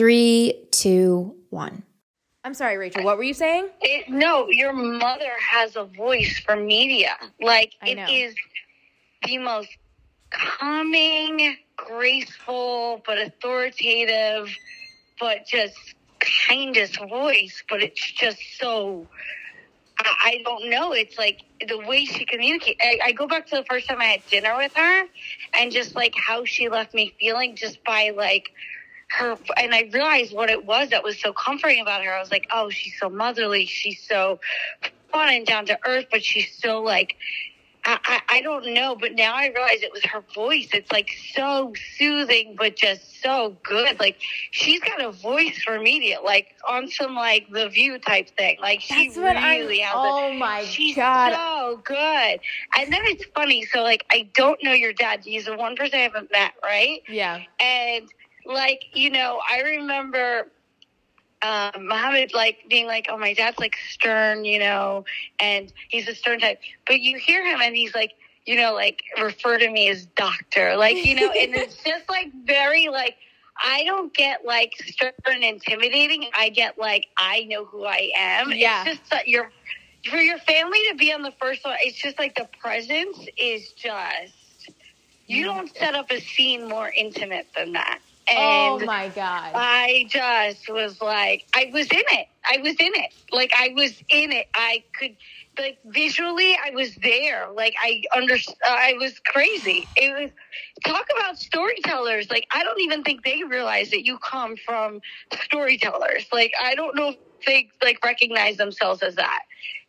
Three, two, one. I'm sorry, Rachel. What were you saying? It, no, your mother has a voice for media. Like I it know. is the most calming, graceful, but authoritative, but just kindest voice. But it's just so. I, I don't know. It's like the way she communicates. I, I go back to the first time I had dinner with her, and just like how she left me feeling just by like her and I realized what it was that was so comforting about her. I was like, oh, she's so motherly. She's so fun and down to earth, but she's so like, I, I, I don't know. But now I realize it was her voice. It's like so soothing, but just so good. Like she's got a voice for media, like on some like the View type thing. Like she That's what really has. oh a, my she's God. so good. And then it's funny. So like, I don't know your dad. He's the one person I haven't met, right? Yeah. And like, you know, I remember um, Muhammad like being like, "Oh, my dad's like stern," you know, and he's a stern type. But you hear him, and he's like, you know, like refer to me as doctor, like you know, and it's just like very like. I don't get like stern and intimidating. I get like I know who I am. Yeah. It's just that you're for your family to be on the first one. It's just like the presence is just you don't set up a scene more intimate than that. Oh and oh my god. I just was like, I was in it. I was in it. Like I was in it. I could, like visually, I was there. Like I under, I was crazy. It was talk about storytellers. Like I don't even think they realize that you come from storytellers. Like I don't know they like recognize themselves as that.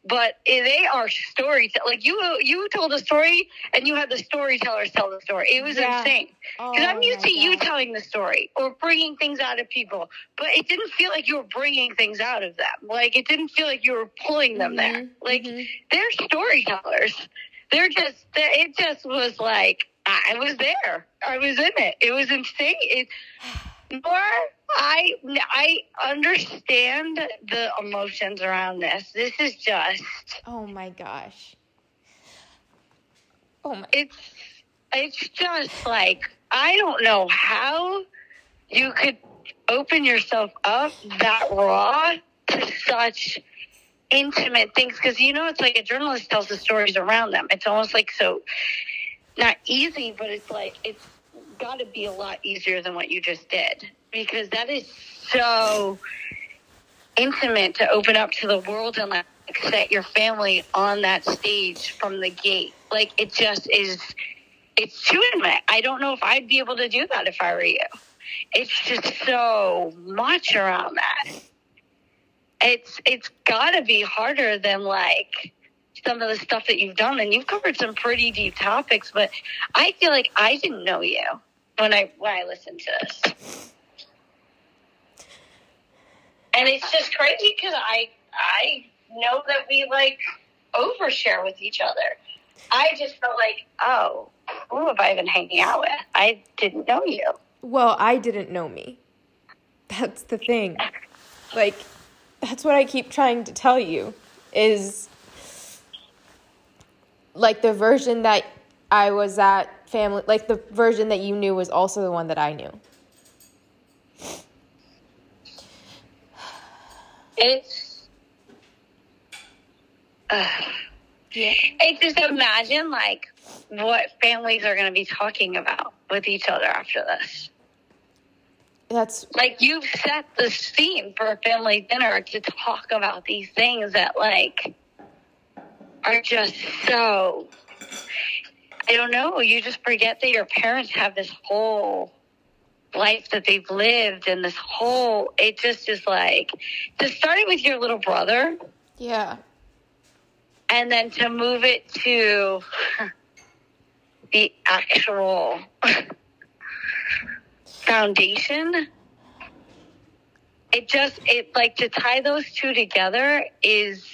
But they are storytellers. Like you, you told a story, and you had the storytellers tell the story. It was Yeah. insane. Oh Because I'm used to you telling the story or bringing things out of people, but it didn't feel like you were bringing things out of them. Like it didn't feel like you were pulling them there. Mhm, Like mhm. they're storytellers. They're just. It just was like I was there. I was in it. It was insane. It, more, I I understand the emotions around this. This is just. Oh my gosh. Oh my. it's it's just like I don't know how you could open yourself up that raw to such intimate things because you know it's like a journalist tells the stories around them. It's almost like so not easy, but it's like it's got to be a lot easier than what you just did because that is so intimate to open up to the world and like set your family on that stage from the gate. Like it just is. It's too intimate. I don't know if I'd be able to do that if I were you. It's just so much around that. It's it's got to be harder than like some of the stuff that you've done, and you've covered some pretty deep topics. But I feel like I didn't know you when I when I listened to this, and it's just crazy because I I know that we like overshare with each other. I just felt like, oh, who have I been hanging out with? I didn't know you. Well, I didn't know me. That's the thing. Like, that's what I keep trying to tell you is like the version that I was that family, like the version that you knew was also the one that I knew. It's. Uh, Yeah. I just imagine like what families are going to be talking about with each other after this. That's Like you've set the scene for a family dinner to talk about these things that like are just so. I don't know. You just forget that your parents have this whole life that they've lived and this whole. It just is like to start it with your little brother yeah. and then to move it to the actual foundation it just it like to tie those two together is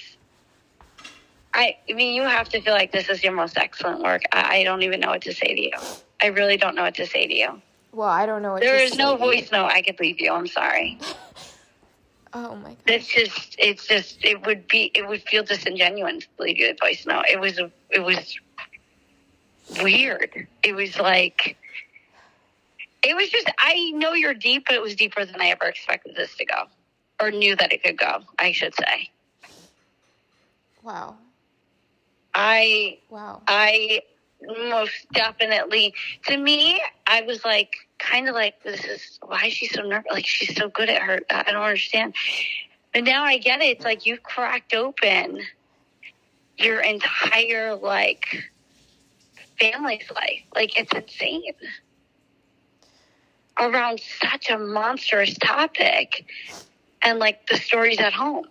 I, I mean you have to feel like this is your most excellent work I, I don't even know what to say to you i really don't know what to say to you Well, I don't know what there to is no voice note i could leave you i'm sorry Oh my god. it's just it's just it would be it would feel disingenuous to leave you a voice note. It was it was weird. It was like it was just I know you're deep, but it was deeper than I ever expected this to go, or knew that it could go. I should say. Wow. I Wow. I most definitely to me I was like kind of like this is why is she so nervous like she's so good at her I don't understand. But now I get it it's like you've cracked open your entire like family's life. Like it's insane. Around such a monstrous topic and like the stories at home.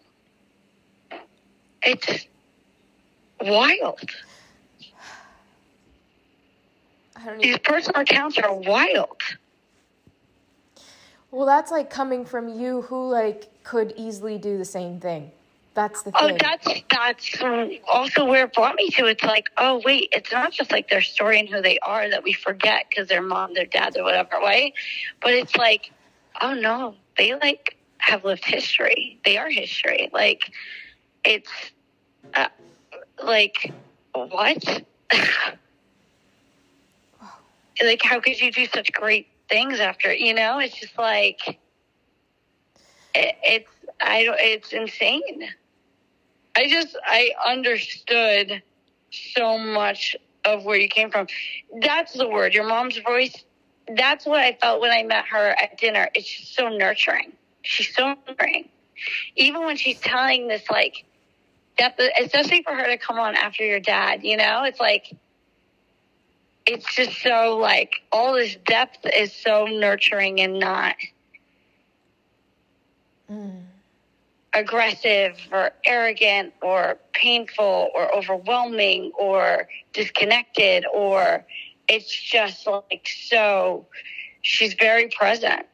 It's wild these personal accounts are wild. well, that's like coming from you who like could easily do the same thing. That's the thing. Oh, that's that's also where it brought me to. It's like, oh wait, it's not just like their story and who they are that we forget because their mom, their dad, or whatever way, but it's like, oh no, they like have lived history. They are history. Like, it's uh, like what? like, how could you do such great things after? You know, it's just like it, it's I don't. It's insane. I just I understood so much of where you came from. That's the word. Your mom's voice. That's what I felt when I met her at dinner. It's just so nurturing. She's so nurturing. Even when she's telling this like depth, especially for her to come on after your dad. You know, it's like it's just so like all this depth is so nurturing and not Mm. aggressive or arrogant or painful or overwhelming or disconnected or it's just like so she's very present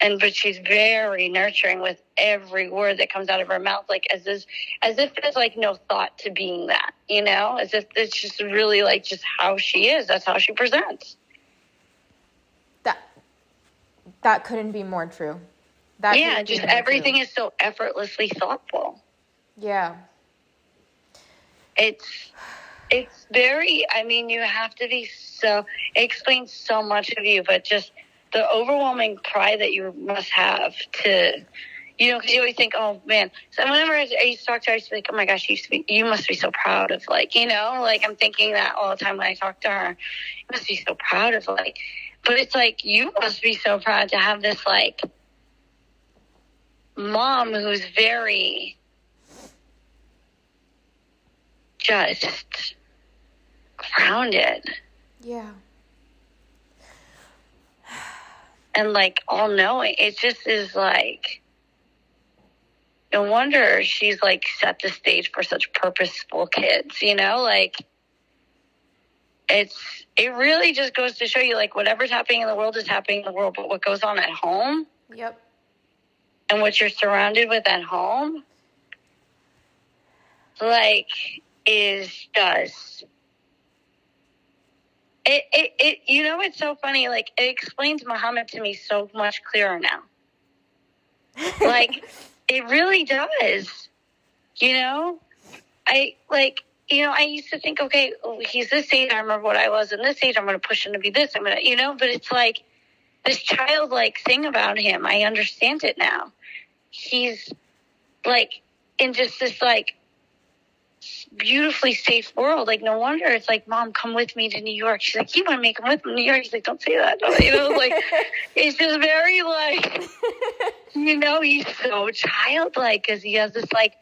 and but she's very nurturing with every word that comes out of her mouth like as if as if there's like no thought to being that you know as if it's just really like just how she is that's how she presents That that couldn't be more true. That yeah just more true. everything is so effortlessly thoughtful Yeah. it's it's very i mean you have to be so it explains so much of you but just the overwhelming pride that you must have to you know because you always think oh man. So whenever i used to talk to her i used to be like oh my gosh you, used to be, you must be so proud of like you know like i'm thinking that all the time when i talk to her. You must be so proud of like but it's like you must be so proud to have this like mom who's very just grounded. Yeah. And like all knowing. It just is like no wonder she's like set the stage for such purposeful kids, you know? Like it's it really just goes to show you like whatever's happening in the world is happening in the world, but what goes on at home Yep. and what you're surrounded with at home like is just it, it, it you know it's so funny? Like it explains muhammad to me so much clearer now. Like it really does. You know? I like you know i used to think okay he's this age i remember what i was in this age i'm going to push him to be this i'm going to you know? But it's like this childlike thing about him i understand it now. He's like in just this like beautifully safe world. Like no wonder it's like, Mom, come with me to New York. She's like, You want to make him with me to New York? He's like, Don't say that. You know, like it's just very like you know, he's so childlike because he has this like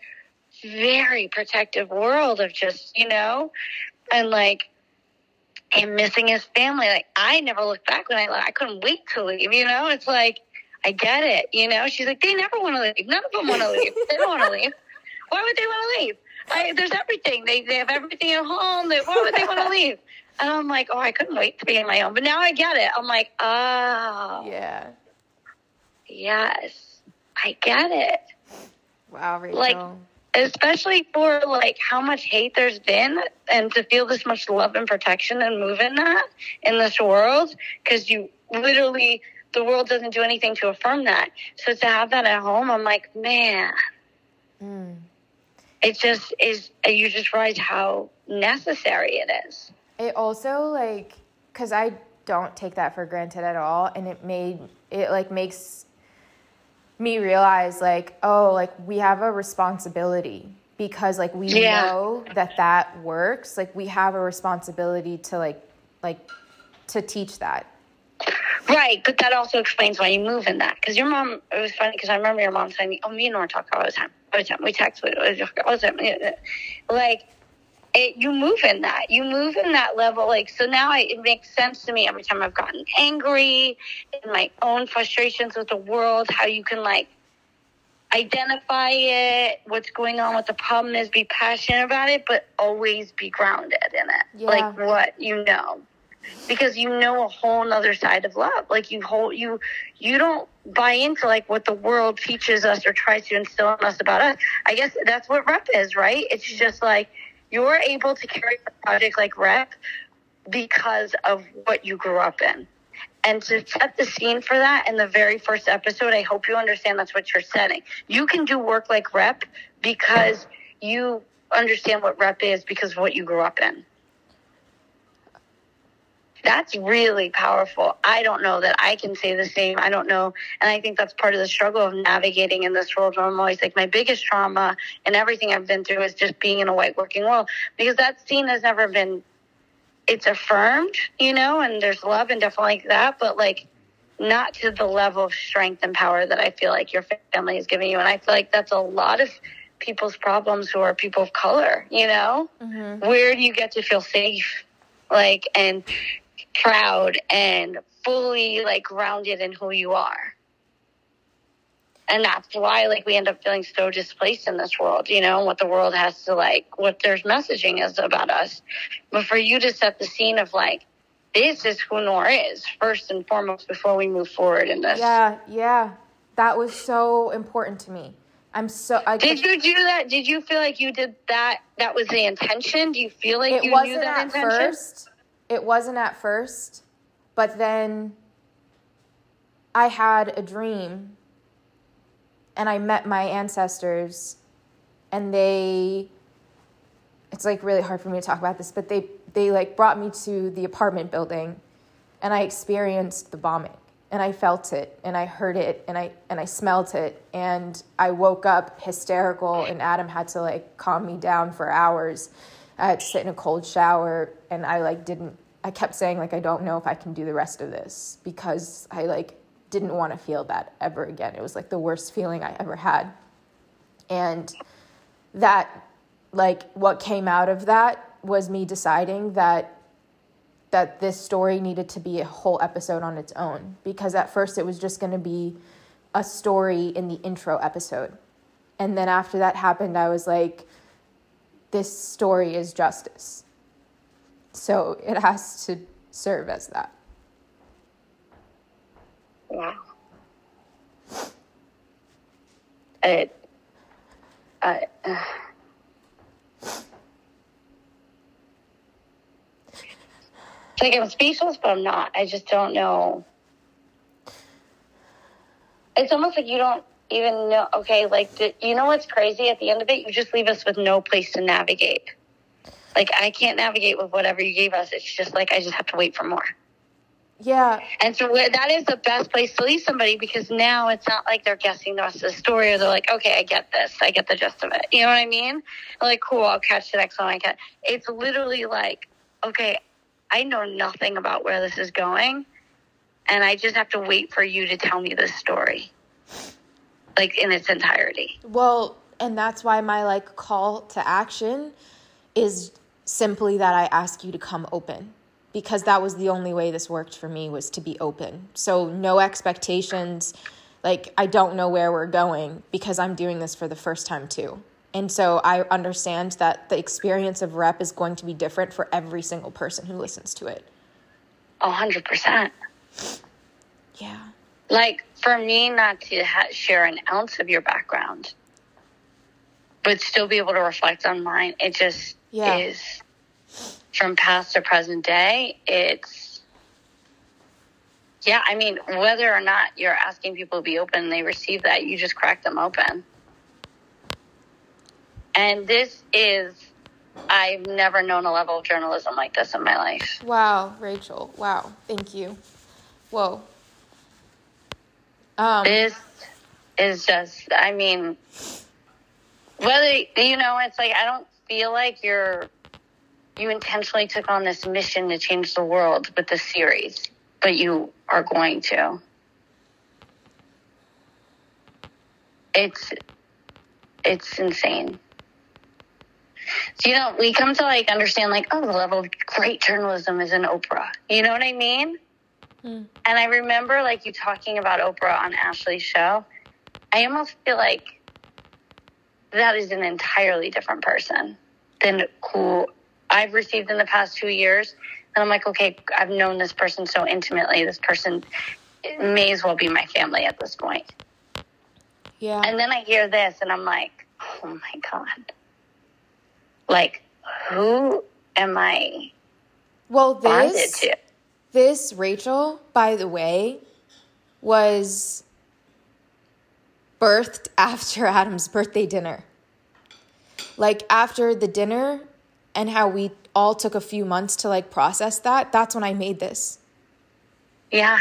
very protective world of just, you know, and like him missing his family. Like I never looked back when I I couldn't wait to leave, you know? It's like I get it, you know? She's like, They never want to leave. None of them want to leave. They don't want to leave. Why would they want to leave? I, there's everything. They they have everything at home. They, why would they want to leave? And I'm like, oh, I couldn't wait to be in my own. But now I get it. I'm like, oh, Yeah. yes, I get it. Wow, Rachel. Like- Especially for like how much hate there's been, and to feel this much love and protection and move in that in this world, because you literally the world doesn't do anything to affirm that. So to have that at home, I'm like, man, Mm. It just is. You just realize how necessary it is. It also like cuz I don't take that for granted at all and it made it like makes me realize like oh like we have a responsibility because like we Yeah. know that that works like we have a responsibility to like like to teach that Right, but that also explains why you move in that. Because your mom, it was funny because I remember your mom saying, "Oh, me and Noor talk all the time, all the time. We text, we we talk all the time." Like, it, you move in that. You move in that level. Like, so now I, it makes sense to me every time I've gotten angry in my own frustrations with the world. How you can like identify it, what's going on, what the problem is, be passionate about it, but always be grounded in it. Yeah. Like what you know because you know a whole nother side of love. Like you hold you you don't buy into like what the world teaches us or tries to instill in us about us. I guess that's what rep is, right? It's just like you're able to carry a project like rep because of what you grew up in. And to set the scene for that in the very first episode, I hope you understand that's what you're setting. You can do work like rep because you understand what rep is because of what you grew up in. That's really powerful. I don't know that I can say the same. I don't know. And I think that's part of the struggle of navigating in this world where I'm always like, my biggest trauma and everything I've been through is just being in a white working world because that scene has never been, it's affirmed, you know, and there's love and definitely like that, but like not to the level of strength and power that I feel like your family is giving you. And I feel like that's a lot of people's problems who are people of color, you know? Mm-hmm. Where do you get to feel safe? Like, and proud and fully like grounded in who you are. And that's why like we end up feeling so displaced in this world, you know, and what the world has to like what their messaging is about us. But for you to set the scene of like, this is who Noor is, first and foremost before we move forward in this. yeah yeah that was so important to me i'm so i Did you do that? Did you feel like you did that? That was the intention? Do you feel like it you wasn't knew that at intention? first it wasn't at first but then i had a dream and i met my ancestors and they it's like really hard for me to talk about this but they they like brought me to the apartment building and i experienced the bombing and i felt it and i heard it and i and i smelt it and i woke up hysterical and adam had to like calm me down for hours. I had to sit in a cold shower and i like didn't i kept saying like i don't know if i can do the rest of this because i like didn't want to feel that ever again. It was like the worst feeling i ever had. And that like what came out of that was me deciding that that this story needed to be a whole episode on its own because at first it was just going to be a story in the intro episode. And then after that happened i was like this story is justice so it has to serve as that Wow. It, I, it's like I'm speechless, but I'm not. I just don't know. It's almost like you don't even know. Okay, like you know what's crazy? At the end of it, you just leave us with no place to navigate. Like I can't navigate with whatever you gave us. It's just like I just have to wait for more. yeah And so that is the best place to leave somebody because now it's not like they're guessing the rest of the story or they're like, okay, I get this. I get the gist of it. You know what I mean? Like, cool, I'll catch the next one I get. It's literally like, okay, I know nothing about where this is going. And I just have to wait for you to tell me this story. Like in its entirety. Well, and that's why my like call to action is simply that I ask you to come open because that was the only way this worked for me was to be open. So no expectations. Like I don't know where we're going because I'm doing this for the first time too. And so I understand that the experience of rep is going to be different for every single person who listens to it. A hundred percent. Yeah. like for me not to ha- share an ounce of your background but still be able to reflect on mine it just Yeah. is from past to present day it's yeah i mean whether or not you're asking people to be open and they receive that you just crack them open and this is I've never known a level of journalism like this in my life. Wow, Rachel. Wow. Thank you. Whoa. Um, This is just, I mean, whether, you know, it's like, I don't feel like you're, you intentionally took on this mission to change the world with this series, but you are going to. It's, it's insane. So, you know, we come to like understand like, oh, the level of great journalism is in Oprah. You know what I mean? Hmm. And I remember like you talking about Oprah on Ashley's show. I almost feel like that is an entirely different person than who I've received in the past two years. And I'm like, okay, I've known this person so intimately. This person may as well be my family at this point. yeah. And then I hear this and I'm like, oh my God. Like, who am I well, this this Rachel, by the way, was birthed after Adam's birthday dinner. Like after the dinner and how we all took a few months to like process that, that's when I made this. Yeah.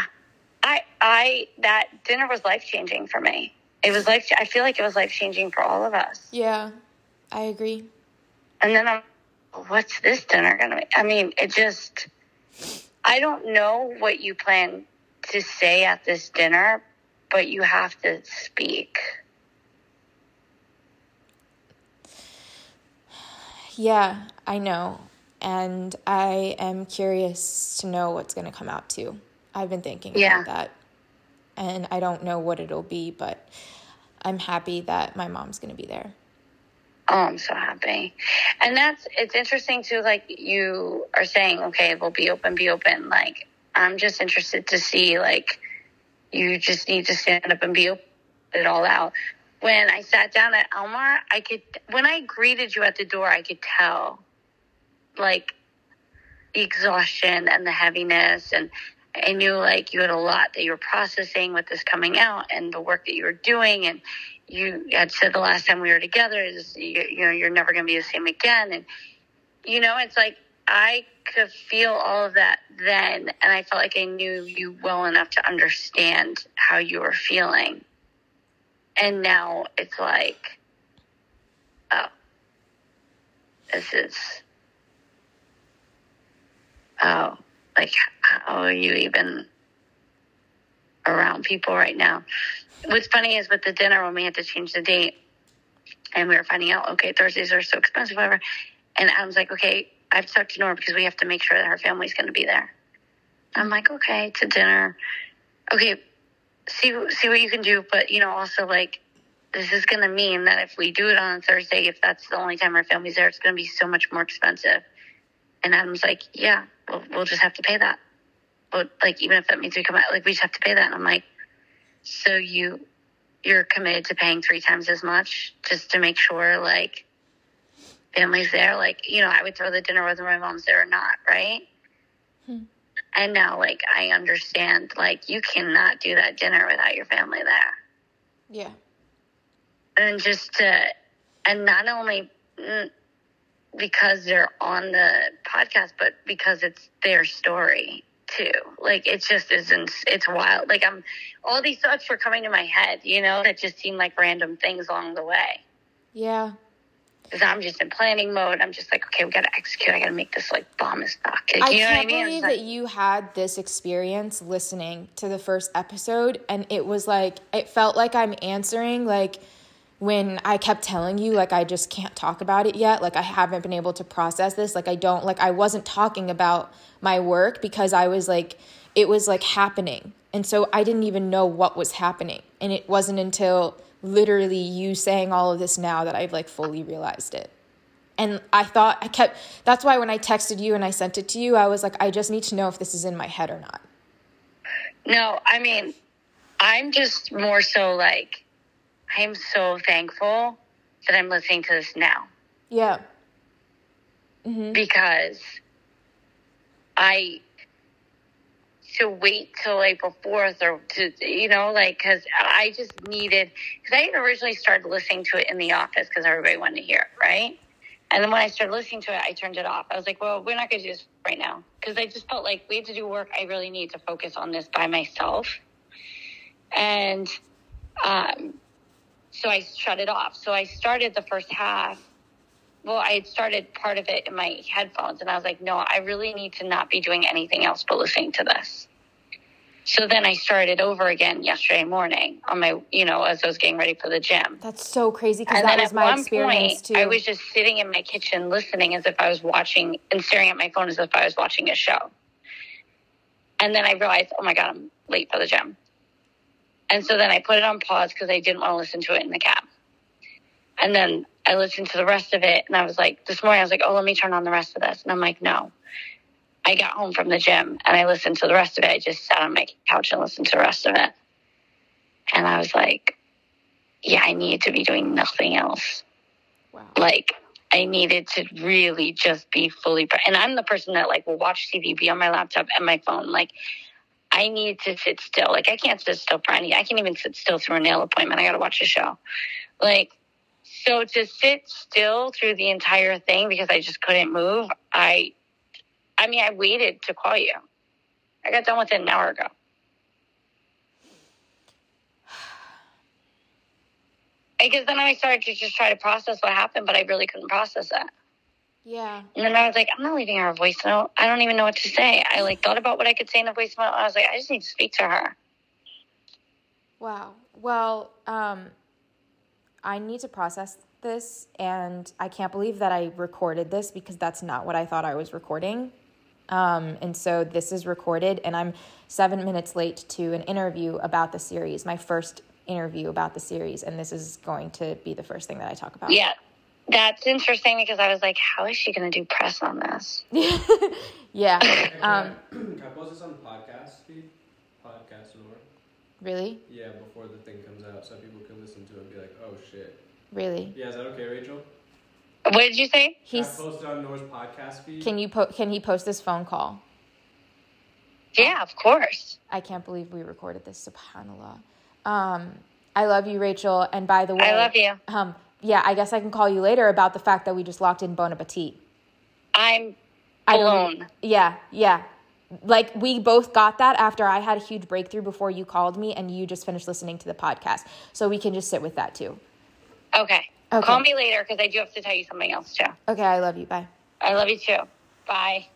I, I, that dinner was life changing for me. It was like, I feel like it was life changing for all of us. Yeah. I agree. And then I'm, what's this dinner going to be? I mean, it just, I don't know what you plan to say at this dinner, but you have to speak. Yeah, I know. And I am curious to know what's going to come out too. I've been thinking Yeah. about that. And I don't know what it'll be, but I'm happy that my mom's going to be there. Oh, I'm so happy. And that's, it's interesting too, like you are saying, okay, we'll be open, be open. Like, I'm just interested to see, like, you just need to stand up and be open, it all out. When I sat down at Elmar, I could, when I greeted you at the door, I could tell, like, the exhaustion and the heaviness. And I knew, like, you had a lot that you were processing with this coming out and the work that you were doing. And, you had said the last time we were together is you, you know you're never going to be the same again and you know it's like i could feel all of that then and i felt like i knew you well enough to understand how you were feeling and now it's like oh this is oh like how are you even around people right now what's funny is with the dinner when we had to change the date and we were finding out, okay, Thursdays are so expensive, whatever. And Adam's like, okay, I've talked to Noor because we have to make sure that her family's going to be there. I'm like, okay, to dinner. Okay, see see what you can do, but you know, also like this is going to mean that if we do it on Thursday, if that's the only time our family's there, it's going to be so much more expensive. And Adam's like, yeah, we'll, we'll just have to pay that. But like, even if that means we come out, like we just have to pay that. And I'm like, so you you're committed to paying three times as much just to make sure like family's there like you know i would throw the dinner whether my mom's there or not right Hmm. and now like i understand like you cannot do that dinner without your family there Yeah. and just to and not only mm, because they're on the podcast but because it's their story too like it just isn't it's wild like i'm all these thoughts were coming to my head you know that just seemed like random things along the way Yeah. Because i'm just in planning mode. I'm just like okay we gotta execute. I gotta make this like bomb as fuck. Like, I you know can't i mean? believe like- that you had this experience listening to the first episode and it was like it felt like I'm answering like when I kept telling you like I just can't talk about it yet. Like I haven't been able to process this. Like I don't like I wasn't talking about my work because I was like it was like happening. And so I didn't even know what was happening. And it wasn't until literally you saying all of this now that I've like fully realized it and I thought I kept that's why when I texted you and I sent it to you, I was like, I just need to know if this is in my head or not. No, I mean, I'm just more so like, I'm so thankful that I'm listening to this now Yeah. hmm because I to wait till April 4th or to, you know, like, cause I just needed, cause I originally started listening to it in the office because everybody wanted to hear it, right? And then when I started listening to it, I turned it off. I was like, well, we're not going to do this right now. Because I just felt like we had to do work. I really need to focus on this by myself. And um, so I shut it off. So I started the first half. Well, I had started part of it in my headphones, and I was like, no, I really need to not be doing anything else but listening to this. So then I started over again yesterday morning on my, you know, as I was getting ready for the gym. That's so crazy because that was my experience point, too. I was just sitting in my kitchen listening as if I was watching and staring at my phone as if I was watching a show. And then I realized, oh my God, I'm late for the gym. And so then I put it on pause because I didn't want to listen to it in the cab. And then I listened to the rest of it and I was like, this morning I was like, oh, let me turn on the rest of this. And I'm like, no. I got home from the gym and I listened to the rest of it. I just sat on my couch and listened to the rest of it. And I was like, yeah, I need to be doing nothing else wow. like I needed to really just be fully pre- and I'm the person that like will watch TV, be on my laptop and my phone. Like I need to sit still. Like I can't sit still for any I can't even sit still through a nail appointment. I gotta watch a show. Like so to sit still through the entire thing because I just couldn't move, I I mean I waited to call you. I got done with it an hour ago. Because then I started to just try to process what happened, but I really couldn't process that. Yeah. And then I was like, I'm not leaving her a voice note. I don't even know what to say. I like thought about what I could say in a voice note. I was like, I just need to speak to her. Wow. Well, um, I need to process this, and I can't believe that I recorded this because that's not what I thought I was recording. Um, and so this is recorded, and I'm seven minutes late to an interview about the series, my first interview about the series, and this is going to be the first thing that I talk about. Yeah. That's interesting because I was like, how is she going to do press on this? yeah. Can, Um, I, can I post this on podcast feed? Podcast or really? Yeah, before the thing comes out, so people can listen to it and be like, oh shit. Really? Yeah, is that okay, Rachel? What did you say? Can I He's. post it on Noor's podcast feed? Can you po- Can he post this phone call? Yeah, of course. I can't believe we recorded this. Subhanallah. Um, I love you, Rachel. And by the way, I love you. Um, yeah, I guess I can call you later about the fact that we just locked in Bon Appetit. I'm I don't- alone. Yeah, yeah. Like we both got that after I had a huge breakthrough before you called me and you just finished listening to the podcast. So we can just sit with that too. Okay. Okay. Call me later because I do have to tell you something else too. Okay, I love you. Bye. I love you too. Bye.